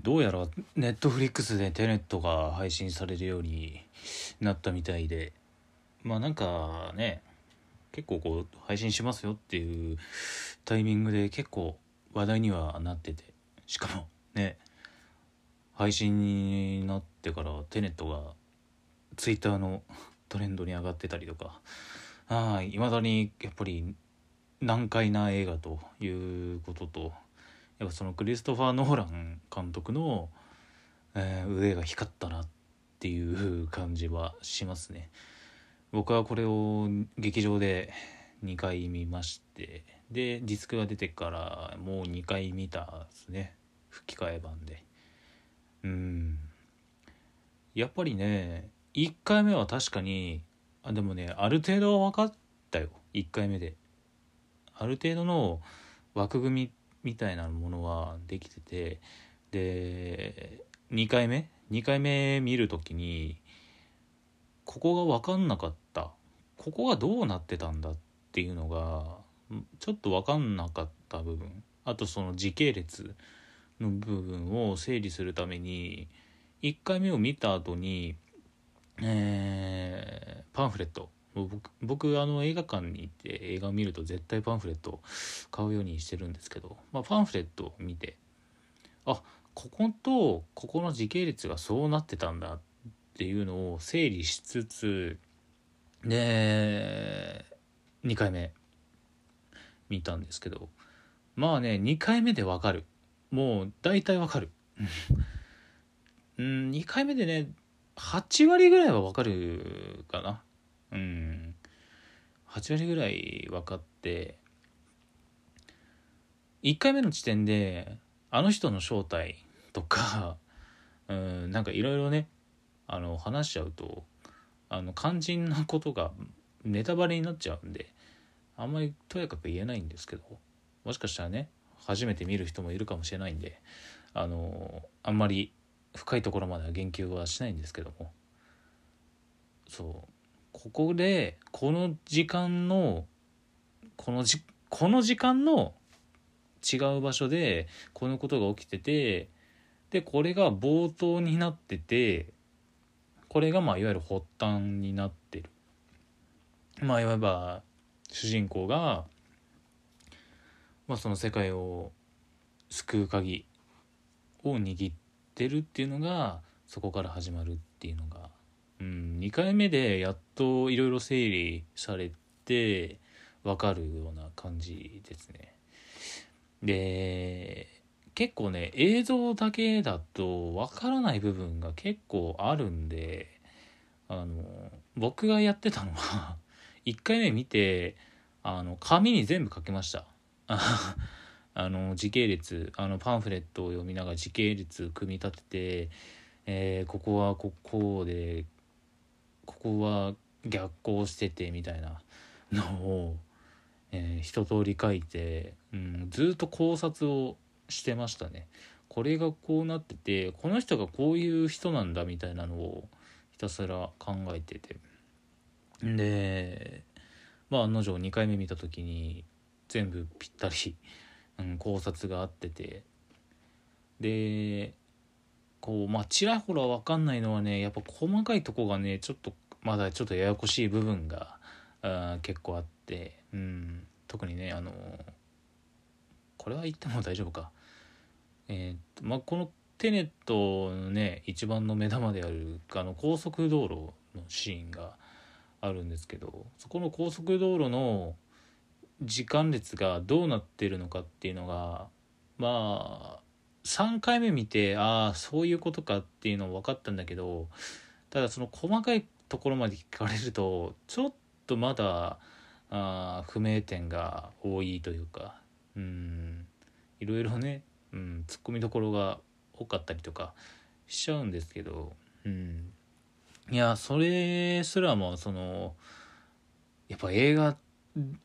どうやらネットフリックスでテネットが配信されるようになったみたいでまあなんかね結構こう配信しますよっていうタイミングで結構話題にはなっててしかもね配信になってからテネットがツイッターのトレンドに上がってたりとかいまだにやっぱり難解な映画ということとやっぱそのクリストファー・ノーラン監督の、えー、腕が光ったなっていう感じはしますね。僕はこれを劇場で2回見ましてでディスクが出てからもう2回見たですね。吹き替え版で。うん。やっぱりね1回目は確かにあでもねある程度は分かったよ。1回目で。ある程度の枠組みみたいなものはできててで2回目？2回目見る時にここが分かんなかった。ここがどうなってたんだっていうのがちょっと分かんなかった部分。あとその時系列の部分を整理するために1回目を見た後に、えー、パンフレット。僕僕あの映画館に行って映画を見ると絶対パンフレットを買うようにしてるんですけど、まあ、パンフレットを見てあこことここの時系列がそうなってたんだっていうのを整理しつつで2回目見たんですけどまあね2回目でわかる。もう大体わかる。うん2回目でね8割ぐらいはわかるかな。うん。8割ぐらい分かって1回目の時点であの人の正体とか うんなんかいろいろねあの話しちゃうとあの肝心なことがネタバレになっちゃうんであんまりとやかく言えないんですけどもしかしたらね初めて見る人もいるかもしれないんであのあんまり深いところまでは言及はしないんですけども。そう。ここでこの時間のこのじこの時間の違う場所でこのことが起きててでこれが冒頭になっててこれがまあいわゆる発端になってる。まあいわば主人公が、まあ、その世界を救う鍵を握ってるっていうのがそこから始まるっていうのがうん、2回目でやっといろいろ整理されて分かるような感じですね。で結構ね映像だけだと分からない部分が結構あるんであの僕がやってたのは 1回目見てあの紙に全部書きました。あの時系列あのパンフレットを読みながら時系列組み立てて、えー、ここはここでここは逆行しててみたいなのを、えー、一通り書いて、うん、ずっと考察をしてましたね。これがこうなっててこの人がこういう人なんだみたいなのをひたすら考えててでまあ案の定2回目見た時に全部ぴったり、うん、考察があっててでこうまあちらほら分かんないのはねやっぱ細かいとこがねちょっとまだちょっとややこしい部分があ結構あって、うん、特にねあのこれは言っても大丈夫か。えーまあ、このテネットのね一番の目玉であるあの高速道路のシーンがあるんですけどそこの高速道路の時間列がどうなってるのかっていうのがまあ3回目見てああそういうことかっていうの分かったんだけどただその細かいところまで聞かれるとちょっとまだあ不明点が多いというかうんいろいろね、うん、ツッコミどころが多かったりとかしちゃうんですけど、うん、いやそれすらもそのやっぱ映画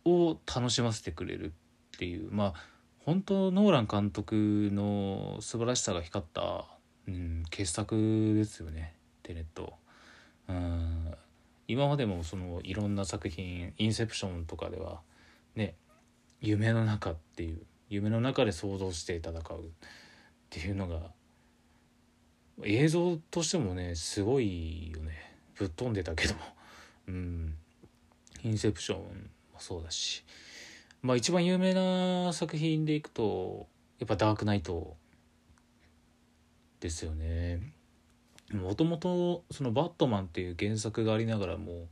を楽しませてくれるっていうまあ本当ノーラン監督の素晴らしさが光った、うん、傑作ですよねテネット。うん。今までもそのいろんな作品「インセプション」とかではね夢の中っていう夢の中で想像して戦うっていうのが映像としてもねすごいよね。ぶっ飛んでたけどうん。インセプションもそうだし。まあ一番有名な作品でいくとやっぱ「ダークナイト」ですよね。もともとその「バットマン」っていう原作がありながらも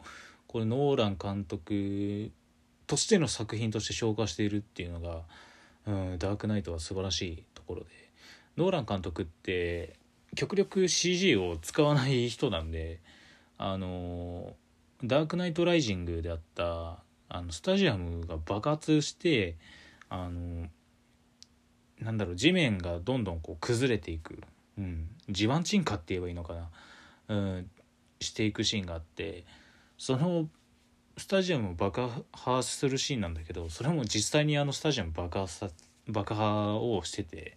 これノーラン監督としての作品として消化しているっていうのが、うん、ダークナイトは素晴らしいところで。ノーラン監督って極力 CG を使わない人なんであのダークナイトライジングであったあのスタジアムが爆発してあのなんだろう地面がどんどんこう崩れていく、うん、地盤沈下って言えばいいのかな、うん、していくシーンがあってそのスタジアムを爆破するシーンなんだけどそれも実際にあのスタジアム爆破さ爆破をしてて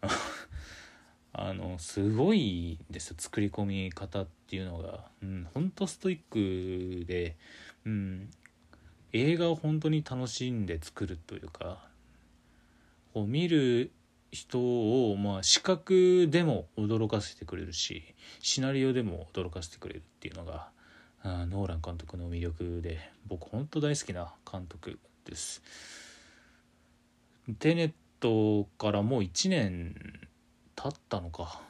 あのすごいです。作り込み方っていうのが、うん、ほんとストイックで、うん、映画を本当に楽しんで作るというかこう見る人を、まあ、視覚でも驚かせてくれるしシナリオでも驚かせてくれるっていうのがあノーラン監督の魅力で僕本当大好きな監督です。テネットからもう1年経ったのか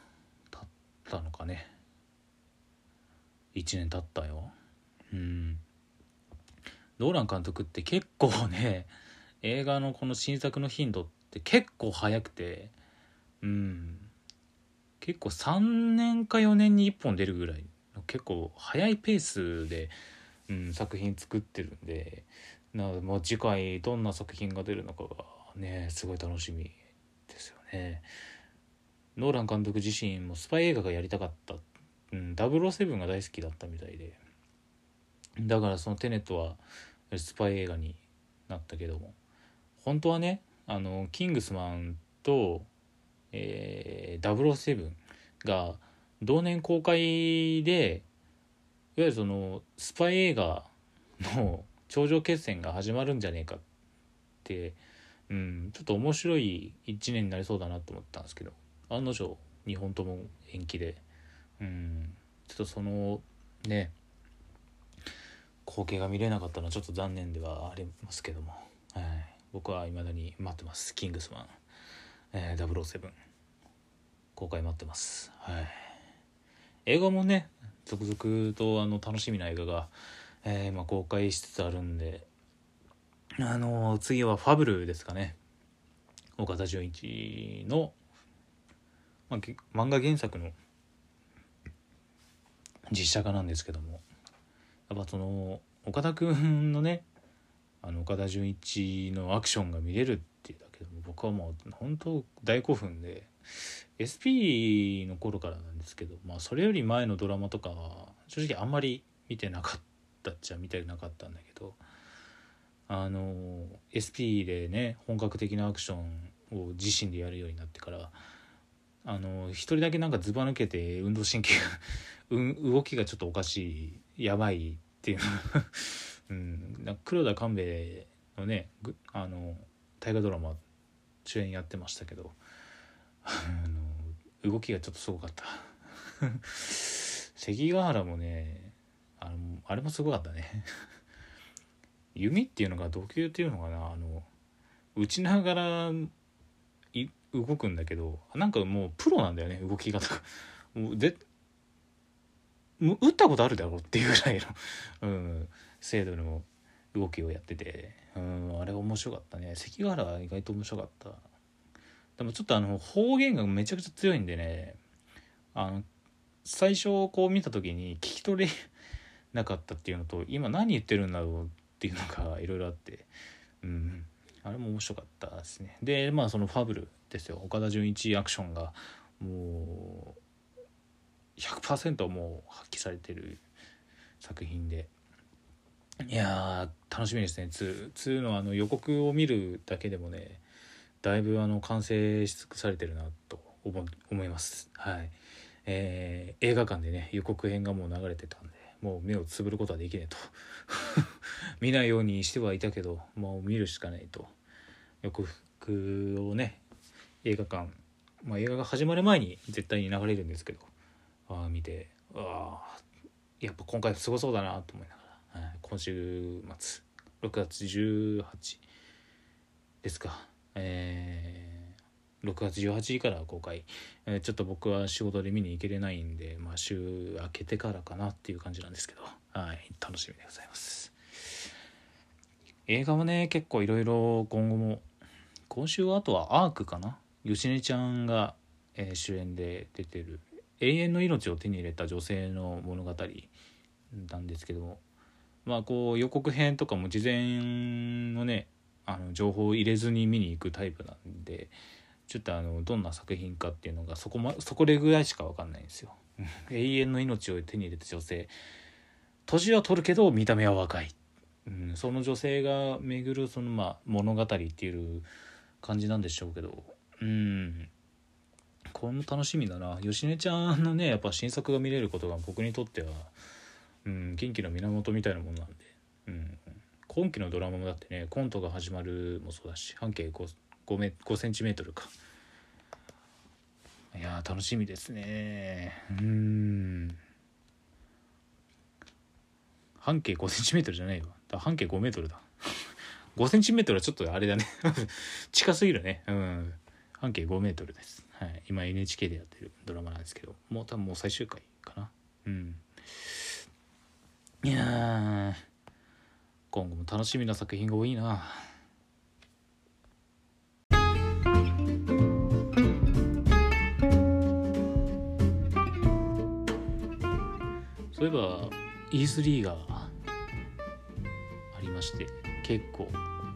経ったのかね。1年経ったよ。うん。ローラン監督って結構ね映画のこの新作の頻度って結構早くてうん。結構3年か4年に1本出るぐらいの結構早いペースで、うん、作品作ってるんでなまあ次回どんな作品が出るのかがねすごい楽しみですよね。ノーラン監督自身もスパイ映画がやりたかった、うん、007が大好きだったみたいで。だからそのテネットはスパイ映画になったけども。本当はねあのキングスマンと、えー、007が同年公開でいわゆるそのスパイ映画の 頂上決戦が始まるんじゃねえかって、うん、ちょっと面白い1年になりそうだなと思ったんですけど。案の定2本とも延期で。うんちょっとそのね光景が見れなかったのはちょっと残念ではありますけども、はい、僕は未だに待ってます。キングスマン、えー、007公開待ってます。はい。映画もね続々とあの楽しみな映画が、えー、今公開しつつあるんであのー、次はファブルですかね。岡田准一のまあ、漫画原作の実写化なんですけども。やっぱその岡田君のねあの岡田准一のアクションが見れるっていうだけでも僕はもう本当大興奮で SP の頃からなんですけど、まあ、それより前のドラマとかは正直あんまり見てなかったっちゃ見てなかったんだけどあの SP でね本格的なアクションを自身でやるようになってからあの一人だけなんかずば抜けて運動神経が動きがちょっとおかしいやばいていう。うん、黒田官兵衛のねあの大河ドラマ主演やってましたけどあの動きがちょっとすごかった。関ヶ原もねあのあれもすごかったね。弓っていうのが土球っていうのかなあの打ちながら動くんだけどなんかもうプロなんだよね動き方が。打ったことあるだろうっていうぐらいの、うん、精度の動きをやってて、うん、あれ面白かったね。関ヶ原意外と面白かった。でもちょっとあの方言がめちゃくちゃ強いんでねあの最初こう見た時に聞き取れ なかったっていうのと今何言ってるんだろうっていうのが いろいろあってうんあれも面白かったですね。でまあそのファブルですよ。岡田准一アクションがもう100%もう発揮されてる作品で。いや楽しみですね。2, 2のあの予告を見るだけでもねだいぶあの完成し尽くされてるなと思います。はい。えー、映画館でね予告編がもう流れてたんでもう目をつぶることはできねえと。見ないようにしてはいたけどもう見るしかないと。予告をね映画館まあ、映画が始まる前に絶対に流れるんですけど。あ見てああやっぱ今回すごそうだなと思いながら、はい、今週末6月18ですか。えー、6月18日から公開、えー、ちょっと僕は仕事で見に行けれないんで、まあ、週明けてからかなっていう感じなんですけど、はい、楽しみでございます。映画はね結構いろいろ今後も今週はあとはアークかな。吉根ちゃんが、えー、主演で出てる永遠の命を手に入れた女性の物語なんですけどもまあこう予告編とかも事前のねあの情報を入れずに見に行くタイプなんでちょっとあのどんな作品かっていうのがそこ,、ま、そこでぐらいしか分かんないんですよ。永遠の命を手に入れた女性。年は取るけど見た目は若い、うん、その女性が巡るそのまあ物語っていう感じなんでしょうけど。うんこれも楽しみだな。芳根ちゃんのねやっぱ新作が見れることが僕にとっては、うん、元気の源みたいなものなんで、うん、今期のドラマもだってねコントが始まるもそうだし半径 5, 5, メ5センチメートルか。いや楽しみですね。うん。半径5センチメートルじゃないわ半径5メートルだ。5センチメートルはちょっとあれだね。近すぎるね。うん。半径5メートルです。はい、今 NHK でやってるドラマなんですけど、もう多分もう最終回かな。うん。いや今後も楽しみな作品が多いな。そういえば E3 がありまして結構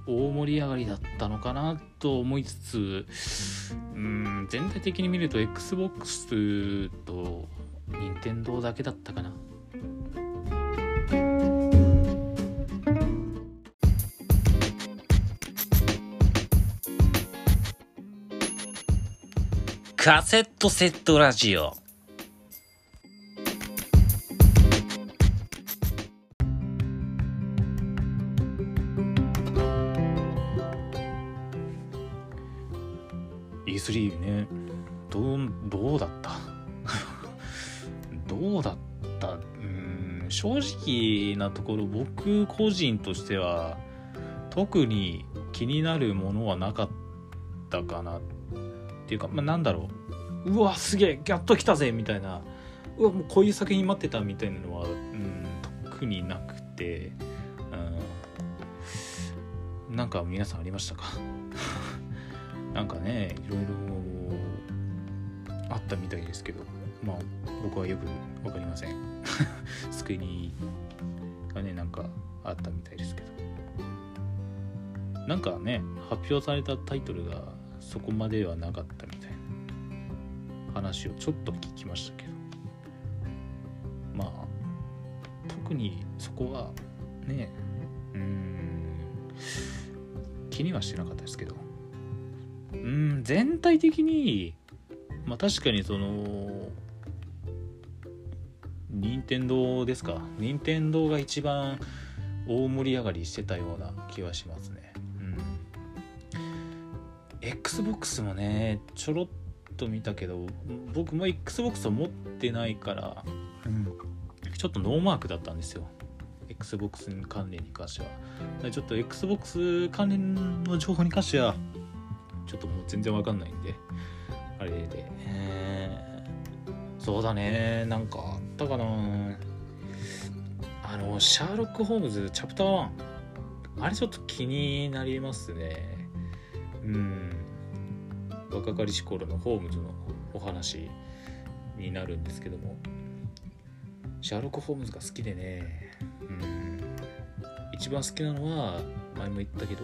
大盛り上がりだったのかなと思いつつうん全体的に見ると XBOX と任天堂だけだったかな。カセットセットラジオ。なところ僕個人としては特に気になるものはなかったかなっていうか、まあ、なんだろう。うわすげえやっと来たぜみたいな。うわもうこういう作品待ってたみたいなのは、うん、特になくて、うん、なんか皆さんありましたか？なんかねいろいろあったみたいですけどまあ僕はよく分かりません。救いにがねなんかあったみたいですけど。なんかね発表されたタイトルがそこまではなかったみたいな話をちょっと聞きましたけど。まあ特にそこはねうん気にはしてなかったですけど。うん全体的にまあ確かにその任天堂ですか？任天堂が一番大盛り上がりしてたような気はしますね。うん。XBOX もねちょろっと見たけど僕も XBOX を持ってないから、うん、ちょっとノーマークだったんですよ。XBOX 関連に関しては。ちょっと XBOX 関連の情報に関してはちょっともう全然わかんないんであれで、えー、そうだね。なんかあったかなあのシャーロック・ホームズチャプター1あれちょっと気になりますね。うん。若かりし頃のホームズのお話になるんですけども。シャーロック・ホームズが好きでね。うん。一番好きなのは前も言ったけど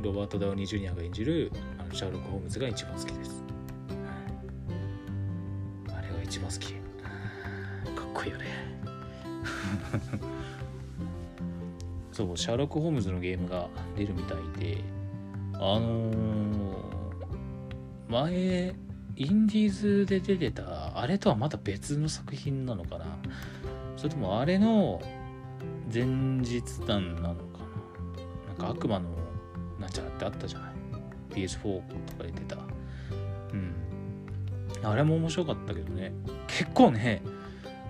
ロバート・ダウニー・ジュニアが演じるあのシャーロック・ホームズが一番好きです。あれが一番好き。っこいいよね。そう、シャーロック・ホームズのゲームが出るみたいで、あのー、前、インディーズで出てた、あれとはまた別の作品なのかな。それともあれの前日談なのかな。なんか悪魔のなんちゃらってあったじゃない。PS4 とかで出た。うん。あれも面白かったけどね。結構ね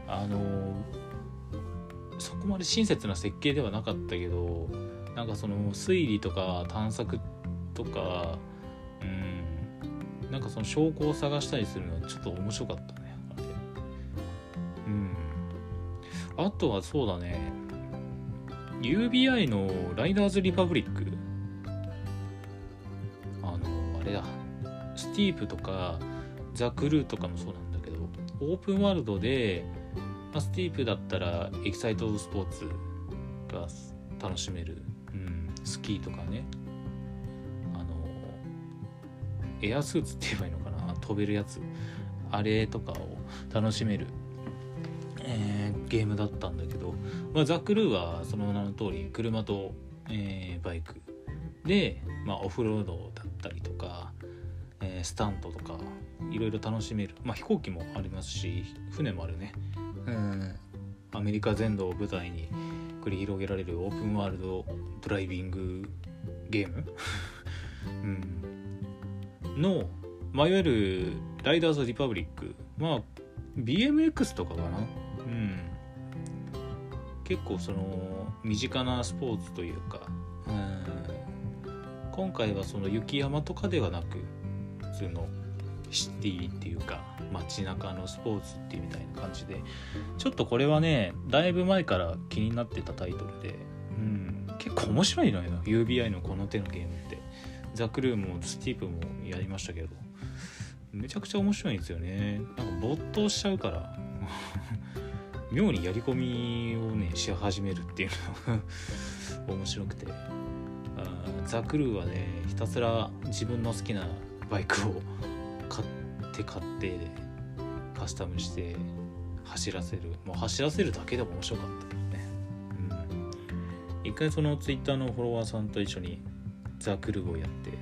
あのそこまで親切な設計ではなかったけどなんかその推理とか探索とかうんなんかその証拠を探したりするのはちょっと面白かったねあれ。うん。あとはそうだね。UBI の Riders Republic。あのあれだ。 Steep とか The Crew とかもそうなんだけどオープンワールドで、まあ、 Steep だったらエキサイトスポーツが楽しめる、うん、スキーとかね。あのエアスーツって言えばいいのかな？飛べるやつ。あれとかを楽しめる、えーゲームだったんだけど、まあ、ザ・クルーはその名の通り車と、えーバイク。で、まあ、オフロードだったりとか、えースタントとかいろいろ楽しめる、まあ、飛行機もありますし船もあるね。アメリカ全土を舞台に繰り広げられるオープンワールドドライビングゲーム、うん、の、まあ、いわゆるライダーズ・リパブリック。まあ BMX とかかな？うん。結構その身近なスポーツというか、うん、今回はその雪山とかではなく普通のシティっていうか街中のスポーツっていうみたいな感じでちょっとこれはねだいぶ前から気になってたタイトルで、うん、結構面白いのよ UBI のこの手のゲームって。ザ・クルーもスティープもやりましたけどめちゃくちゃ面白いんですよね。なんか没頭しちゃうから 妙にやり込みをねし始めるっていうのが 面白くて。ザ・クルーはねひたすら自分の好きなバイクを買って買ってでカスタムして走らせる。もう走らせるだけでも面白かったけどね。うん。一回そのツイッターのフォロワーさんと一緒にザ・クルーをやって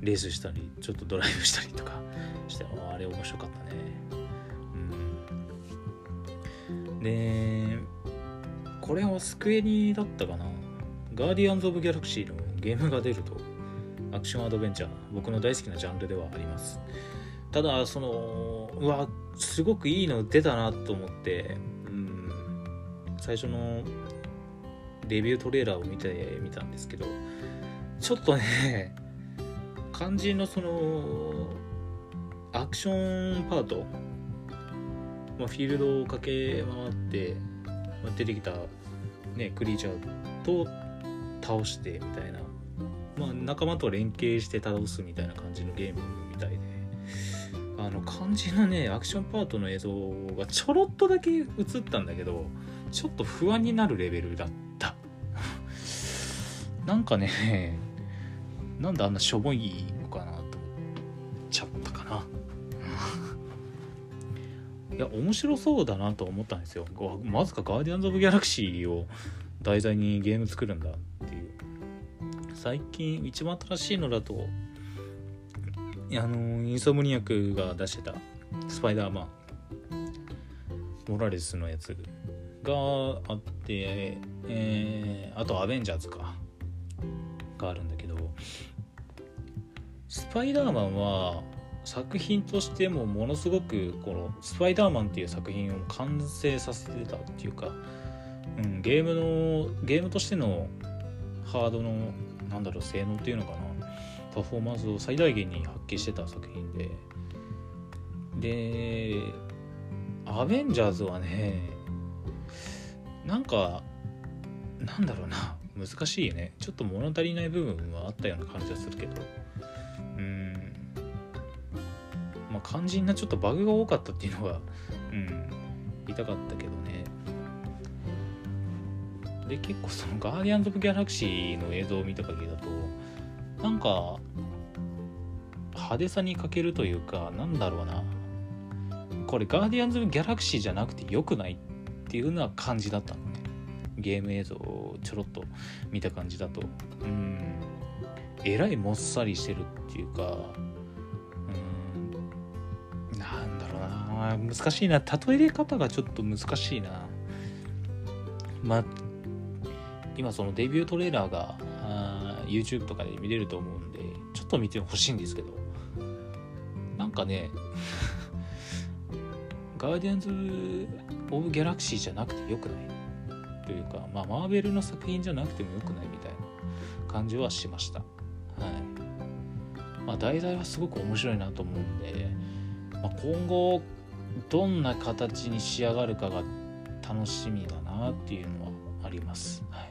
レースしたりちょっとドライブしたりとか してああれ面白かったね。うん。でこれはスクエニだったかな。ガーディアンズ・オブ・ギャラクシーのゲームが出るとアクションアドベンチャー僕の大好きなジャンルではあります。ただそのうわすごくいいの出たなと思って、うん、最初のデビュートレーラーを見てみたんですけどちょっとね肝心のそのアクションパート、まあ、フィールドを駆け回って、まあ、出てきた、ね、クリーチャーと倒してみたいな、まあ、仲間と連携して倒すみたいな感じのゲームみたいで。あの肝心なねアクションパートの映像がちょろっとだけ映ったんだけどちょっと不安になるレベルだった。なんかねなんであんなしょぼいのかなと思っちゃったかな。いや面白そうだなと思ったんですよ。わまさかガーディアンズ・オブ・ギャラクシーを題材にゲーム作るんだ最近一番新しいのだとあのインソムニアクが出してたスパイダーマン。モラレスのやつがあって、えーあとアベンジャーズか。があるんだけどスパイダーマンは作品としてもものすごくこのスパイダーマンっていう作品を完成させてたっていうか、うん、ゲームのゲームとしてのハードのなんだろう性能っていうのかな。パフォーマンスを最大限に発揮してた作品で。でアベンジャーズはねなんかなんだろうな。難しいよね。ちょっと物足りない部分はあったような感じはするけど。うん。まあ肝心なちょっとバグが多かったっていうのがうん痛かったけどね。で結構そのガーディアンズ・オブ・ギャラクシーの映像を見た限りだとなんか派手さに欠けるというかなんだろうな。これガーディアンズ・オブ・ギャラクシーじゃなくて良くないっていうような感じだったのね。ゲーム映像をちょろっと見た感じだと。うん。えらいもっさりしてるっていうかうん。なんだろうな。難しいな。例え方がちょっと難しいな。まあ今そのデビュートレーラーがー YouTube とかで見れると思うんでちょっと見てほしいんですけどなんかかねガーディアンズ・オブ・ギャラクシーじゃなくてよくない？というか、まあ、マーベルの作品じゃなくてもよくないみたいな感じはしました。はい。まあ、題材はすごく面白いなと思うんで、まあ、今後、どんな形に仕上がるかが楽しみだなっていうのはあります。はい。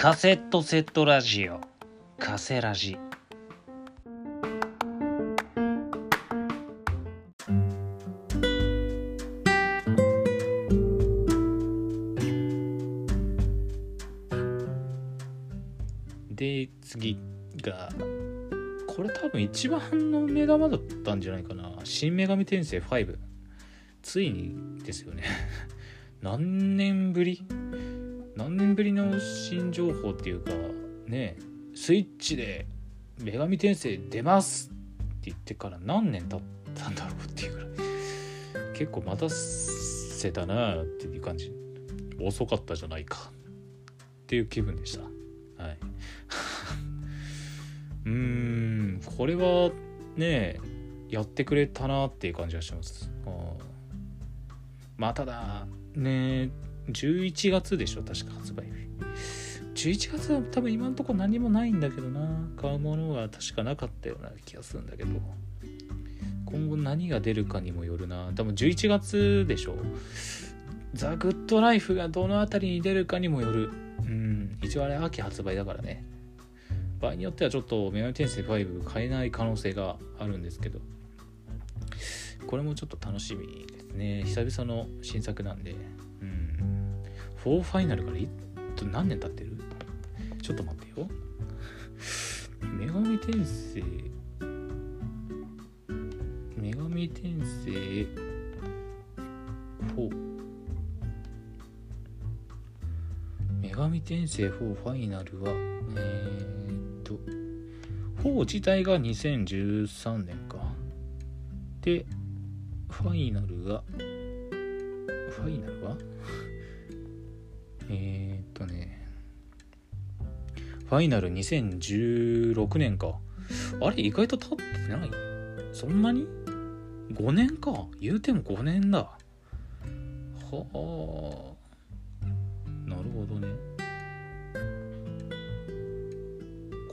カセットセットラジオ。カセラジ。で次がこれ多分一番の目玉だったんじゃないかな「新女神転生5」ついにですよね 何年ぶり？何年ぶりの新情報っていうかねスイッチで「女神転生出ます!」って言ってから何年経ったんだろうっていうぐらい。結構待たせたなっていう感じ。遅かったじゃないかっていう気分でした。はい。うーんこれはねやってくれたなっていう感じがします。うんまあただね11月でしょ確か発売日。11月は多分今のとこ何もないんだけどな。買うものが確かなかったような気がするんだけど。今後何が出るかにもよるな。多分11月でしょ。ザ・グッドライフがどの辺りに出るかにもよる。うん一応あれ秋発売だからね。場合によってはちょっと女神転生5買えない可能性があるんですけど。これもちょっと楽しみですね。久々の新作なんで。4ファイナルからいと何年経ってる？ちょっと待ってよ。女神転生。女神転生。4女神転生4ファイナルはえー、っと4自体が2013年か。でファイナルがファイナルは？えー、っとねファイナル2016年か。あれ意外と経ってない？そんなに ?5 年か。言うても5年だ。はあ。なるほどね。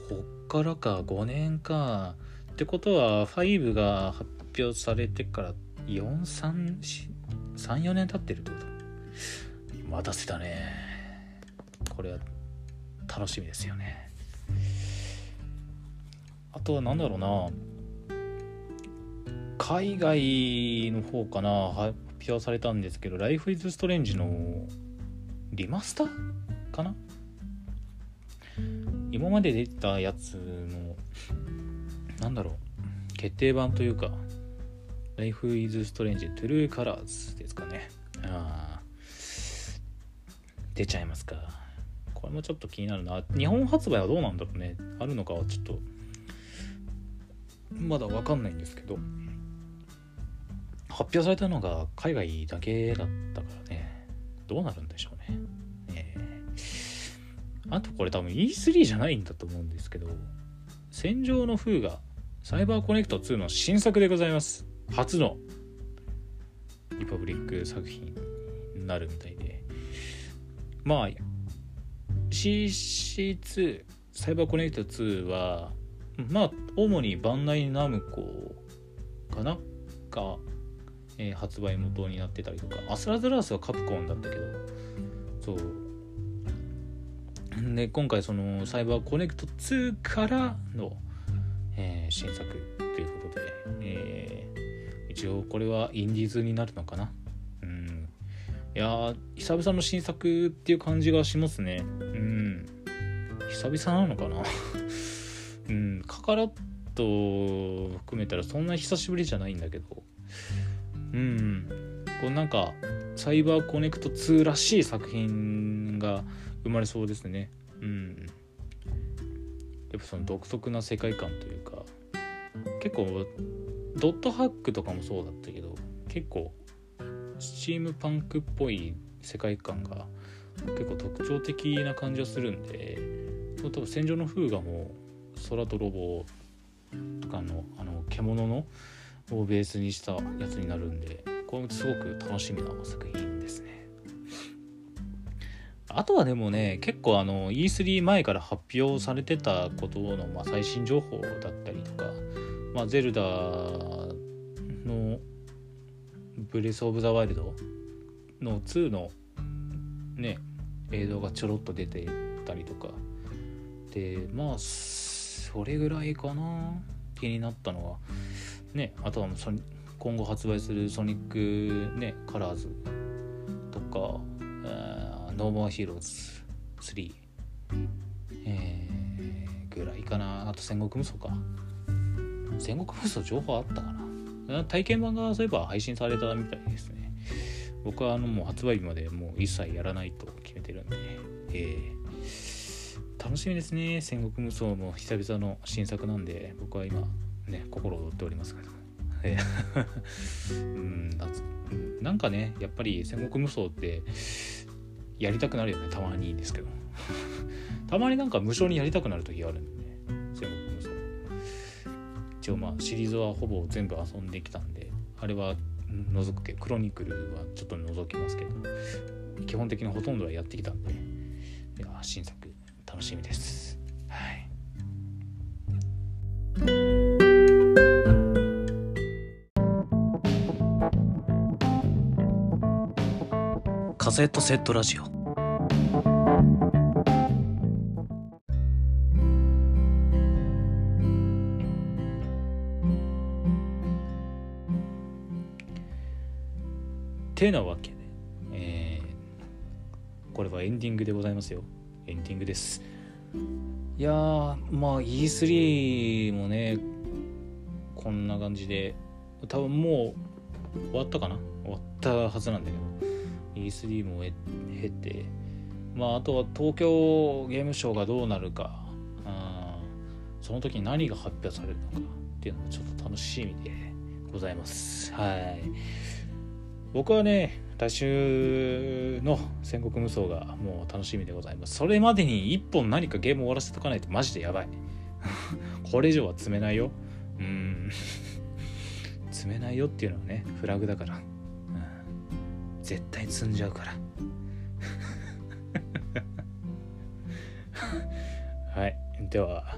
こっからか。5年か。ってことは5が発表されてから434年経ってるってこと？待たせたね。これは楽しみですよね。あとは何だろうな。海外の方かな。発表されたんですけど「Life is Strange」のリマスターかな。今まで出たやつのなんだろう。決定版というか Life is Strange True Colors ですかね。ああ出ちゃいますか。これもちょっと気になるな。日本発売はどうなんだろうね。あるのかはちょっと。まだ分かんないんですけど。発表されたのが海外だけだったからね。どうなるんでしょうね。え。ーあとこれ多分 E3 じゃないんだと思うんですけど。戦場の風がサイバーコネクト2の新作でございます。初のリパブリック作品になるみたいで。まあ CC2 サイバーコネクト2はまあ主にバンダイナムコかな？が、えー発売元になってたりとか。アスラズラースはカプコンだったけど。そう。で今回そのサイバーコネクト2からの、えー新作ということで、えー一応これはインディーズになるのかな？いや久々の新作っていう感じがしますね。うん。久々なのかな？うん。カカラット含めたらそんな久しぶりじゃないんだけど。うん。こうなんかサイバーコネクト2らしい作品が生まれそうですね。うん。やっぱその独特な世界観というか。結構ドットハックとかもそうだったけど結構スチームパンクっぽい世界観が結構特徴的な感じはするんで多分戦場の風がもう空泥棒とかのあの獣のをベースにしたやつになるんでこれもすごく楽しみな作品ですね。あとはでもね結構あの E3 前から発表されてたことの、まあ、最新情報だったりとか、まあ、ゼルダのブレス・オブ・ザ・ワイルドの2のね映像がちょろっと出てたりとか。でまあそれぐらいかな。気になったのは。ねあとはそ今後発売するソニックねカラーズとか、えー、 No More Heroes 3、えー、ぐらいかな。あと戦国無双か。戦国無双情報あったかな。体験版がそういえば配信されたみたいですね。僕はあのもう発売日までもう一切やらないと決めてるんで、えー、楽しみですね。戦国無双も久々の新作なんで。僕は今ね心躍っておりますけど。え うんなんかねやっぱり戦国無双ってやりたくなるよね。たまにいいんですけど。たまになんか無償にやりたくなる時があるんでね。一応まあシリーズはほぼ全部遊んできたんであれは除くけクロニクルはちょっと除きますけど基本的にほとんどはやってきたんでいや新作楽しみです。はい。カセットセットラジオ。てなわけで、えー、これはエンディングでございますよ。エンディングです。いやーまあ E3 もねこんな感じで多分もう終わったかな？終わったはずなんだけど。E3 も経て。まああとは東京ゲームショウがどうなるか。その時に何が発表されるのかっていうのもちょっと楽しみでございます。はい。僕はね来週の戦国無双がもう楽しみでございます。それまでに1本何かゲーム終わらせとかないとマジでやばい。これ以上は積めないよ。うん。積めないよっていうのはねフラグだから、うん、絶対積んじゃうから。はい。では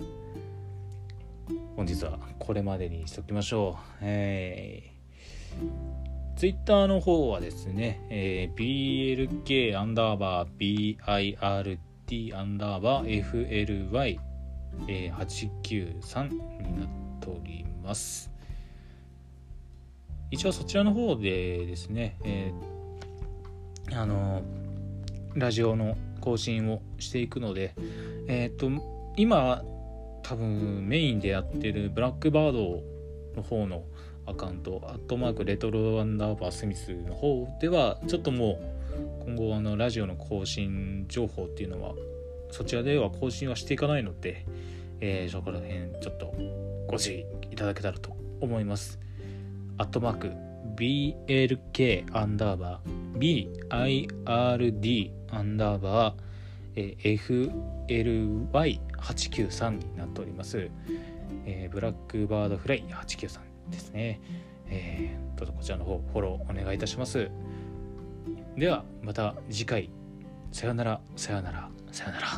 本日はこれまでにしときましょう。えーツイッターの方はですね、えー、BLK アンダーバー BIRT アンダーバー FLY、えー、893になっております。一応そちらの方でですね、えー、あのラジオの更新をしていくので、えっ、と今多分メインでやってるブラックバードの方のアカウント、アットマークレトロアンダーバースミスの方では、ちょっともう今後あのラジオの更新情報っていうのは、そちらでは更新はしていかないので、えー、そこら辺ちょっとご注意いただけたらと思います。アットマーク BLK アンダーバー BIRD アンダーバー FLY893 になっております。えー、ブラックバードフライ893ですね。えー、どうぞこちらの方フォローお願いいたします。ではまた次回さよならさよならさよなら。